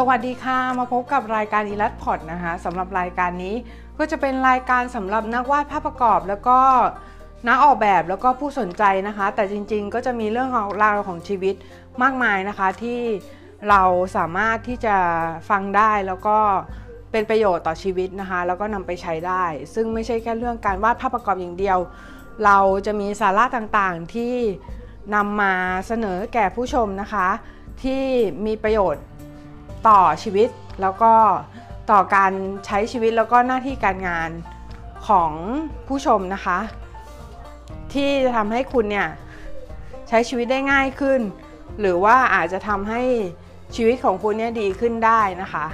สวัสดีค่ะ มาพบกับรายการอีลัดพอดนะคะสำหรับรายการนี้ก็จะเป็นรายการสำหรับนักวาดภาพประกอบ แล้วก็นักออกแบบแล้วก็ผู้สนใจนะคะ แต่จริงๆ ก็จะมีเรื่องราวของชีวิตมากมายนะคะที่เราสามารถที่จะฟังได้แล้วก็เป็นประโยชน์ต่อชีวิตนะคะ แล้วก็นำไปใช้ได้ ซึ่งไม่ใช่แค่เรื่องการวาดภาพประกอบอย่างเดียว เราจะมีสาระต่างๆที่นำมาเสนอแก่ผู้ชมนะคะ ที่มีประโยชน์ ต่อชีวิตแล้วก็ต่อการใช้ชีวิตแล้วก็หน้าที่การงานของผู้ชมนะคะ ที่จะทำให้คุณเนี่ยใช้ชีวิตได้ง่ายขึ้น หรือว่าอาจจะทำให้ชีวิตของคุณเนี่ยดีขึ้นได้นะคะ